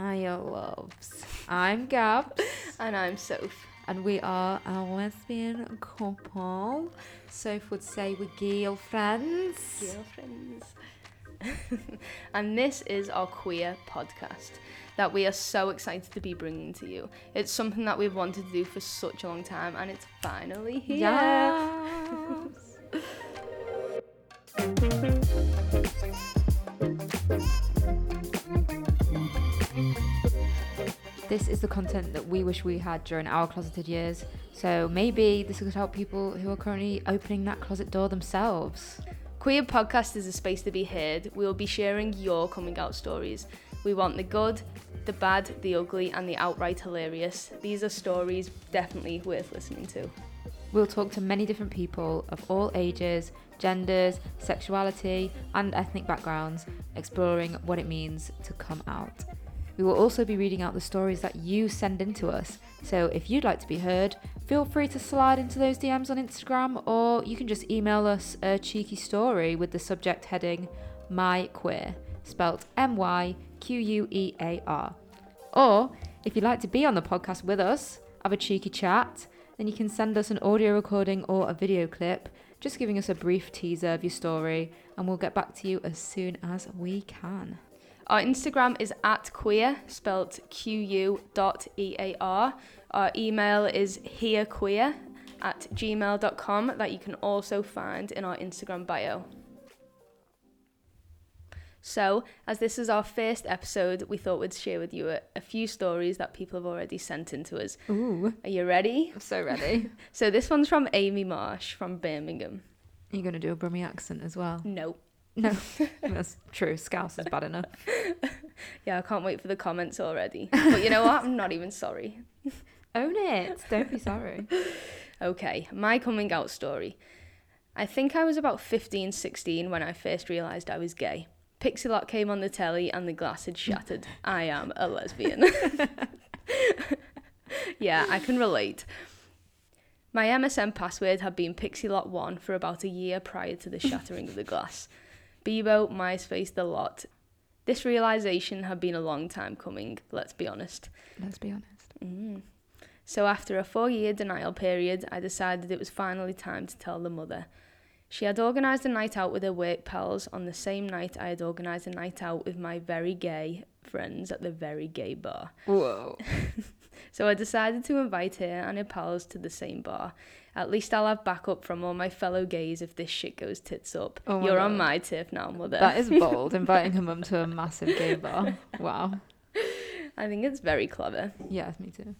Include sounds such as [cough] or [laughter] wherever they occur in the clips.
Hiya, loves. I'm Gabs, And I'm Soph. and we are a lesbian couple. Soph would say we're girlfriends. Girlfriends. [laughs] and this is our queer podcast that we are so excited to be bringing to you. It's something that we've wanted to do for such a long time and it's finally here. Yes. [laughs] This is the content that we wish we had during our closeted years. So maybe this could help people who are currently opening that closet door themselves. Queer Podcast is a space to be heard. We will be sharing your coming out stories. We want the good, the bad, the ugly, and the outright hilarious. These are stories definitely worth listening to. We'll talk to many different people of all ages, genders, sexuality, and ethnic backgrounds, exploring what it means to come out. We will also be reading out the stories that you send in to us. So if you'd like to be heard, feel free to slide into those DMs on Instagram or you can just email us a cheeky story with the subject heading My Queer, spelt M Y Q U E A R. Or if you'd like to be on the podcast with us, have a cheeky chat, then you can send us an audio recording or a video clip, just giving us a brief teaser of your story, and we'll get back to you as soon as we can. Our Instagram is at queer, spelt Q U dot E A R. Our email is herequeer at gmail.com that you can also find in our Instagram bio. So, as this is our first episode, we thought we'd share with you a, a few stories that people have already sent in to us. Ooh, Are you ready? I'm so ready. [laughs] So, this one's from Amy Marsh from Birmingham. You're going to do a Brummie accent as well? No. No, [laughs] that's true. Scouse is bad enough. [laughs] Yeah, I can't wait for the comments already. But you know what? I'm not even sorry. [laughs] Own it. Don't be sorry. Okay, my coming out story. I think I was about 15, 16 when I first realised I was gay. Pixie Lott came on the telly and the glass had shattered. I am a lesbian. yeah, I can relate. My MSN password had been Pixie-Lott1 for about a year prior to the shattering of the glass. Bebo, MySpace, the lot. This realisation had been a long time coming, let's be honest. Let's be honest. Mm. So after a four-year denial period, I decided it was finally time to tell the mother. She had organised a night out with her work pals on the same night I had organised a night out with my very gay friends at the very gay bar. Whoa. [laughs] So I decided to invite her and her pals to the same bar. At least I'll have backup from all my fellow gays if this shit goes tits up. Oh You're on my turf now, mother. That is [laughs] bold, inviting her mum to a massive gay bar. Wow. I think it's very clever. Yeah, me too.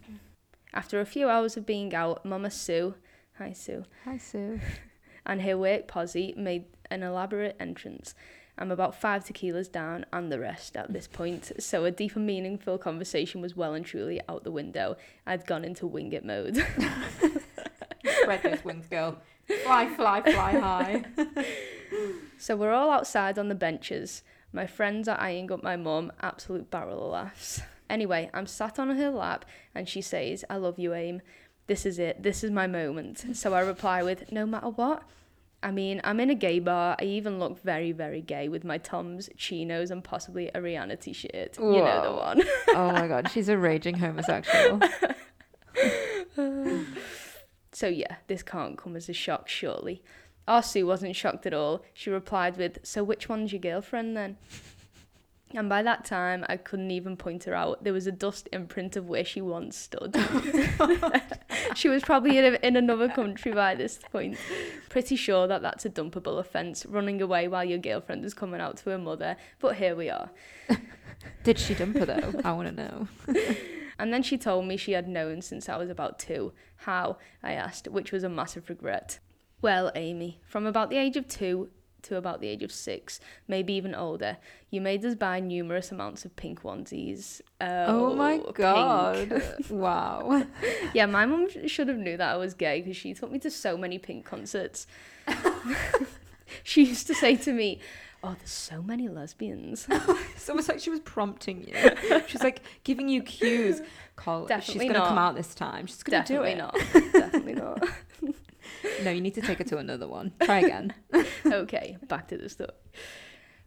After a few hours of being out, Mama Sue, hi Sue, Hi, Sue. [laughs] and her work posse made an elaborate entrance. I'm about five tequilas down and the rest at this point, so a deep and meaningful conversation was well and truly out the window. I'd gone into wing it mode. [laughs] Spread those wings, girl. Fly, fly, fly high. [laughs] so we're all outside on the benches. My friends are eyeing up my mum, absolute barrel of laughs. Anyway, I'm sat on her lap and she says, I love you, Aim. This is it. This is my moment. So I reply with, No matter what. I mean, I'm in a gay bar. I even look very, very gay with my Toms, chinos, and possibly a Rihanna t shirt. You know the one. [laughs] Oh my god, she's a raging homosexual. [laughs] So yeah, this can't come as a shock, surely. Our Sue wasn't shocked at all. She replied with, So which one's your girlfriend then? And by that time, I couldn't even point her out. There was a dust imprint of where she once stood. [laughs] she was probably in, a, in another country by this point. Pretty sure that that's a dumpable offence, running away while your girlfriend is coming out to her mother. But here we are. [laughs] Did she dump her though? I want to know. [laughs] And then she told me she had known since I was about two. How? I asked, which was a massive regret. Well, Amy, from about the age of two to about the age of six, maybe even older, you made us buy numerous amounts of pink onesies. Oh, oh my pink. god. [laughs] wow. [laughs] Yeah, my mum should have knew that I was gay because she took me to so many pink concerts. [laughs] she used to say to me, "Oh, there's so many lesbians." It's almost like she was prompting you. She's like giving you cues. Call Definitely she's gonna come out this time. She's gonna do Definitely it. not. Definitely not. [laughs] No, you need to take her to another one. Try again. [laughs] okay, back to the story.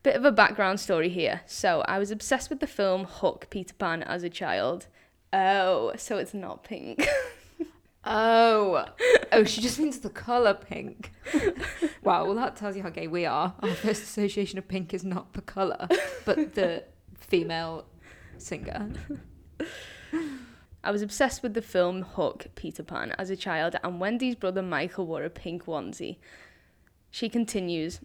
Bit of a background story here. So, I was obsessed with the film Hook Peter Pan as a child. Oh, so it's not pink. [laughs] Oh, oh, she just means the color pink. wow, well that tells you how gay we are. Our first association of pink is not the color, but the female singer. I was obsessed with the film Hook Peter Pan as a child, and Wendy's brother Michael wore a pink onesie. She continues,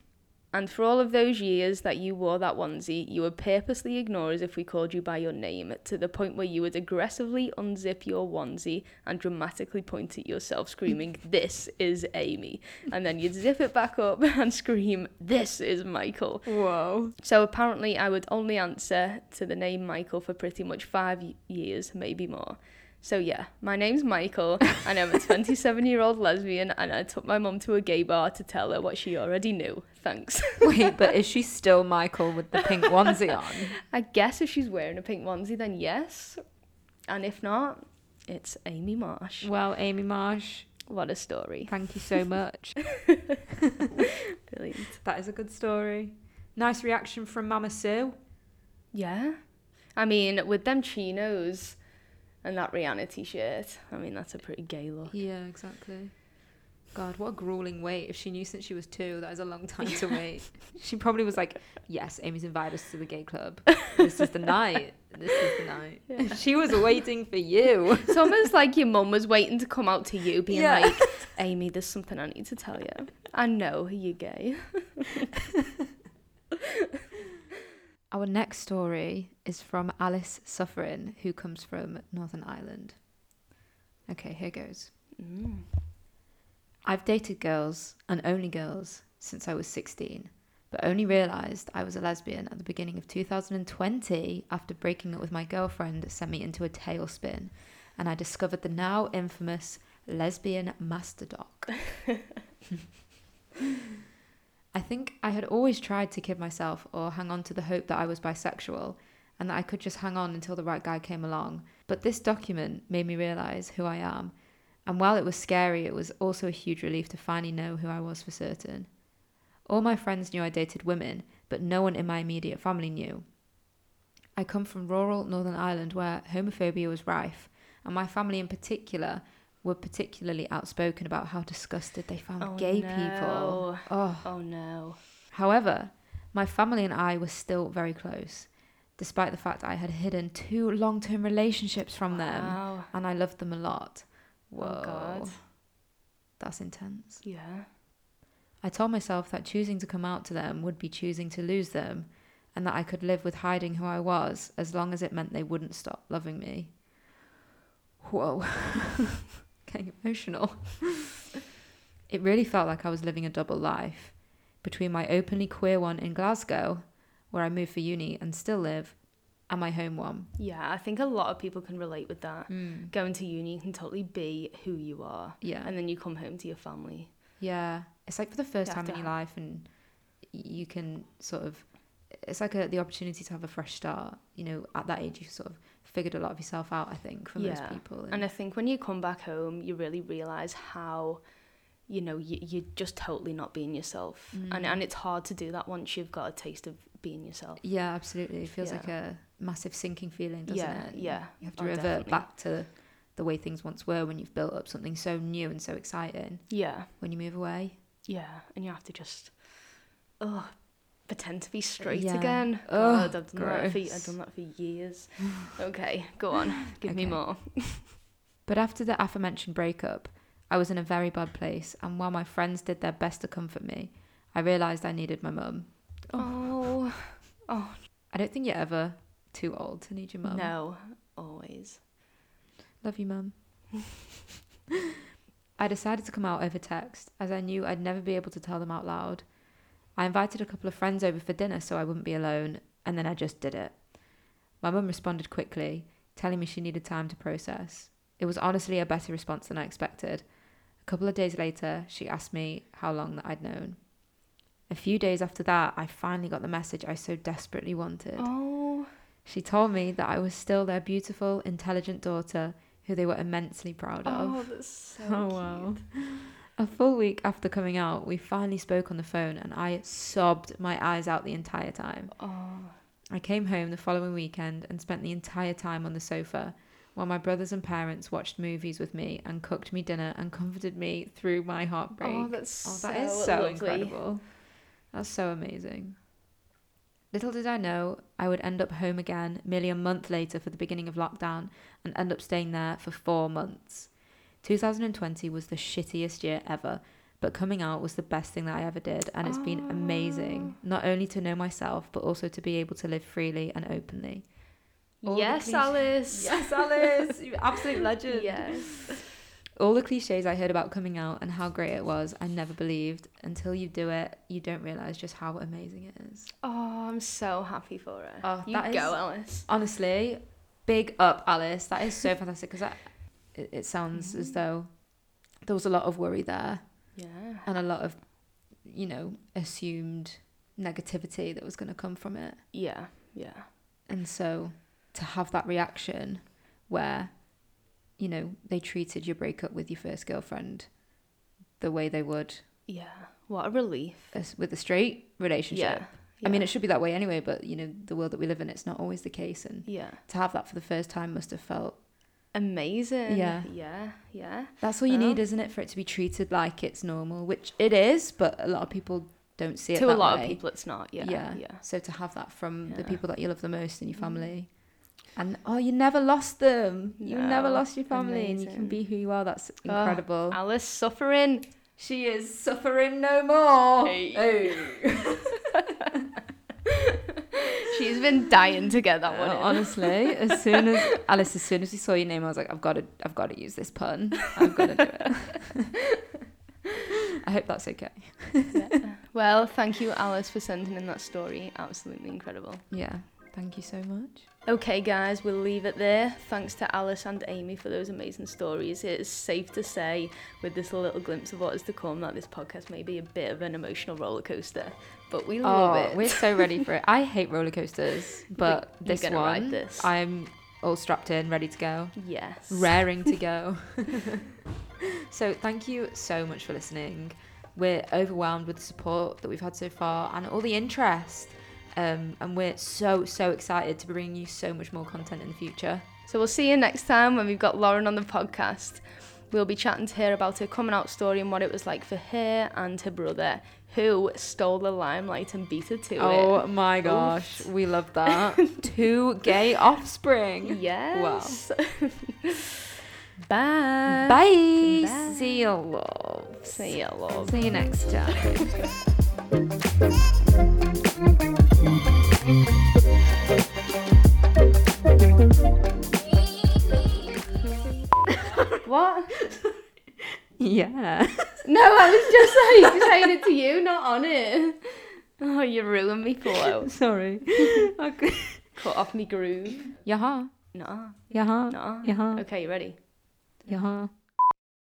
and for all of those years that you wore that onesie, you would purposely ignore us if we called you by your name, to the point where you would aggressively unzip your onesie and dramatically point at yourself, screaming, [laughs] This is Amy. And then you'd zip it back up [laughs] and scream, This is Michael. Whoa. So apparently, I would only answer to the name Michael for pretty much five years, maybe more. So yeah, my name's Michael, and I'm a [laughs] 27 year old lesbian, and I took my mum to a gay bar to tell her what she already knew. Thanks. Wait, but is she [laughs] still Michael with the pink onesie on? I guess if she's wearing a pink onesie, then yes, and if not, it's Amy Marsh. Well, Amy Marsh, What a story! thank you so [laughs] much. Brilliant. That is a good story. Nice reaction from Mama Sue. Yeah, I mean, with them chinos and that Rihanna t-shirt, I mean that's a pretty gay look. Yeah, exactly. God, what a grueling wait. If she knew since she was two, that is a long time to [laughs] wait. She probably was like, Yes, Amy's invited us to the gay club. [laughs] This is the night. This is the night. [laughs] She was waiting for you. It's almost like your mum was waiting to come out to you, being Yeah. like, Amy, there's something I need to tell you. I know you're gay. Our next story is from Alice Suffering, who comes from Northern Ireland. Okay, here goes. Mm. I've dated girls, and only girls, since I was 16, but only realised I was a lesbian at the beginning of 2020 after breaking up with my girlfriend sent me into a tailspin, and I discovered the now infamous lesbian master doc. [laughs] [laughs] I think I had always tried to kid myself or hang on to the hope that I was bisexual and that I could just hang on until the right guy came along. But this document made me realise who I am. And while it was scary, it was also a huge relief to finally know who I was for certain. All my friends knew I dated women, but no one in my immediate family knew. I come from rural Northern Ireland where homophobia was rife, and my family in particular were particularly outspoken about how disgusted they found Oh, gay no. people. Oh, Oh no. However, my family and I were still very close, despite the fact I had hidden two long term relationships from them and I loved them a lot. Whoa. Oh god. That's intense. Yeah. I told myself that choosing to come out to them would be choosing to lose them, and that I could live with hiding who I was as long as it meant they wouldn't stop loving me. Whoa. [laughs] Getting emotional. [laughs] it really felt like I was living a double life between my openly queer one in Glasgow, where I moved for uni and still live, and my home one. Yeah, I think a lot of people can relate with that. Mm. Going to uni, can totally be who you are, Yeah. and then you come home to your family. Yeah, it's like for the first You time in your life, and you can sort of. It's like a, the opportunity to have a fresh start. You know, at that age, you've sort of figured a lot of yourself out. I think for most people. And I think when you come back home, you really realize how, you know, you, you're just totally not being yourself, and Mm. and it's hard to do that once you've got a taste of being yourself. yeah, absolutely. It feels Yeah. like a massive sinking feeling, doesn't yeah, it? yeah. You have to Oh, revert definitely. back to the way things once were when you've built up something so new and so exciting. Yeah, When you move away. yeah, and you have to just, oh, pretend to be straight Yeah. again. God, I've done that for I've done that for years. okay, go on, [laughs] give me more. [laughs] But after the aforementioned breakup, I was in a very bad place, and while my friends did their best to comfort me, I realised I needed my mum. Oh, [sighs] oh I don't think you're ever too old to need your mum. no, always. Love you, mum. [laughs] I decided to come out over text, as I knew I'd never be able to tell them out loud. I invited a couple of friends over for dinner so I wouldn't be alone, and then I just did it. My mum responded quickly, telling me she needed time to process. It was honestly a better response than I expected. A couple of days later, she asked me how long that I'd known. A few days after that, I finally got the message I so desperately wanted. Oh, She told me that I was still their beautiful, intelligent daughter who they were immensely proud of. oh, that's so [laughs] Oh, cute. wow. A full week after coming out, we finally spoke on the phone and I sobbed my eyes out the entire time. Oh, I came home the following weekend and spent the entire time on the sofa while my brothers and parents watched movies with me and cooked me dinner and comforted me through my heartbreak. oh that's Oh, that is so so incredible. That's so amazing. Little did I know I would end up home again merely a month later for the beginning of lockdown and end up staying there for four months. 2020 was the shittiest year ever, but coming out was the best thing that I ever did, and it's been amazing. Ah. Not only to know myself, but also to be able to live freely and openly. All Yes, Alice. [laughs] Yes, Alice, you [laughs] absolute legend. Yes. All the cliches I heard about coming out and how great it was, I never believed. Until you do it, you don't realize just how amazing it is. Oh, I'm so happy for her. Oh, you that go, is- Alice. Honestly, big up, Alice. That is so [laughs] fantastic because it, it sounds as mm. though there was a lot of worry there Yeah. and a lot of, you know, assumed negativity that was going to come from it. Yeah. Yeah. And so to have that reaction where, you know, they treated your breakup with your first girlfriend the way they would Yeah. What a relief. with a straight relationship. Yeah. I mean, it should be that way anyway, but you know, the world that we live in, it's not always the case. And yeah. to have that for the first time must have felt Amazing. Yeah. Yeah. Yeah. that's all you Well. need, isn't it, for it to be treated like it's normal, which it is, but a lot of people don't see it to a lot way. of people, it's not. Yeah. yeah. Yeah. So to have that from the people that you love the most in your mm. family. And oh, you never lost them. You never lost your family, and you can be who you are. That's Oh, incredible. Alice suffering. she is suffering no more. Hey. [laughs] She's been dying to get that one. In. honestly, as [laughs] soon as Alice, as soon as we saw your name, I was like, I've got to, I've got to use this pun. I've got to do it. [laughs] I hope that's okay. Yeah. [laughs] Well, thank you, Alice, for sending in that story. Absolutely incredible. Yeah, thank you so much. Okay, guys, we'll leave it there. Thanks to Alice and Amy for those amazing stories. It is safe to say, with this little glimpse of what is to come, that this podcast may be a bit of an emotional roller coaster, but we love oh, it. we're so ready for it. I hate roller coasters, [laughs] but You're this gonna one, ride this. I'm all strapped in, ready to go, Yes. raring to go. [laughs] [laughs] so thank you so much for listening. We're overwhelmed with the support that we've had so far and all the interest. Um, and we're so so excited to bring you so much more content in the future. So we'll see you next time when we've got Lauren on the podcast. We'll be chatting to her about her coming out story and what it was like for her and her brother, who stole the limelight and beat her to Oh it. my gosh, we love that. [laughs] Two gay offspring. Yes. [laughs] Bye. Bye. Bye. See you, love. See ya, love. See you next time. [laughs] yeah. [laughs] No, I was just like saying it to you, not on it. Oh, you ruined me flow. [laughs] Sorry. [laughs] okay. Cut off me groove. Yaha. Nah, Yaha. nah. Yaha. Okay, you ready? Yaha.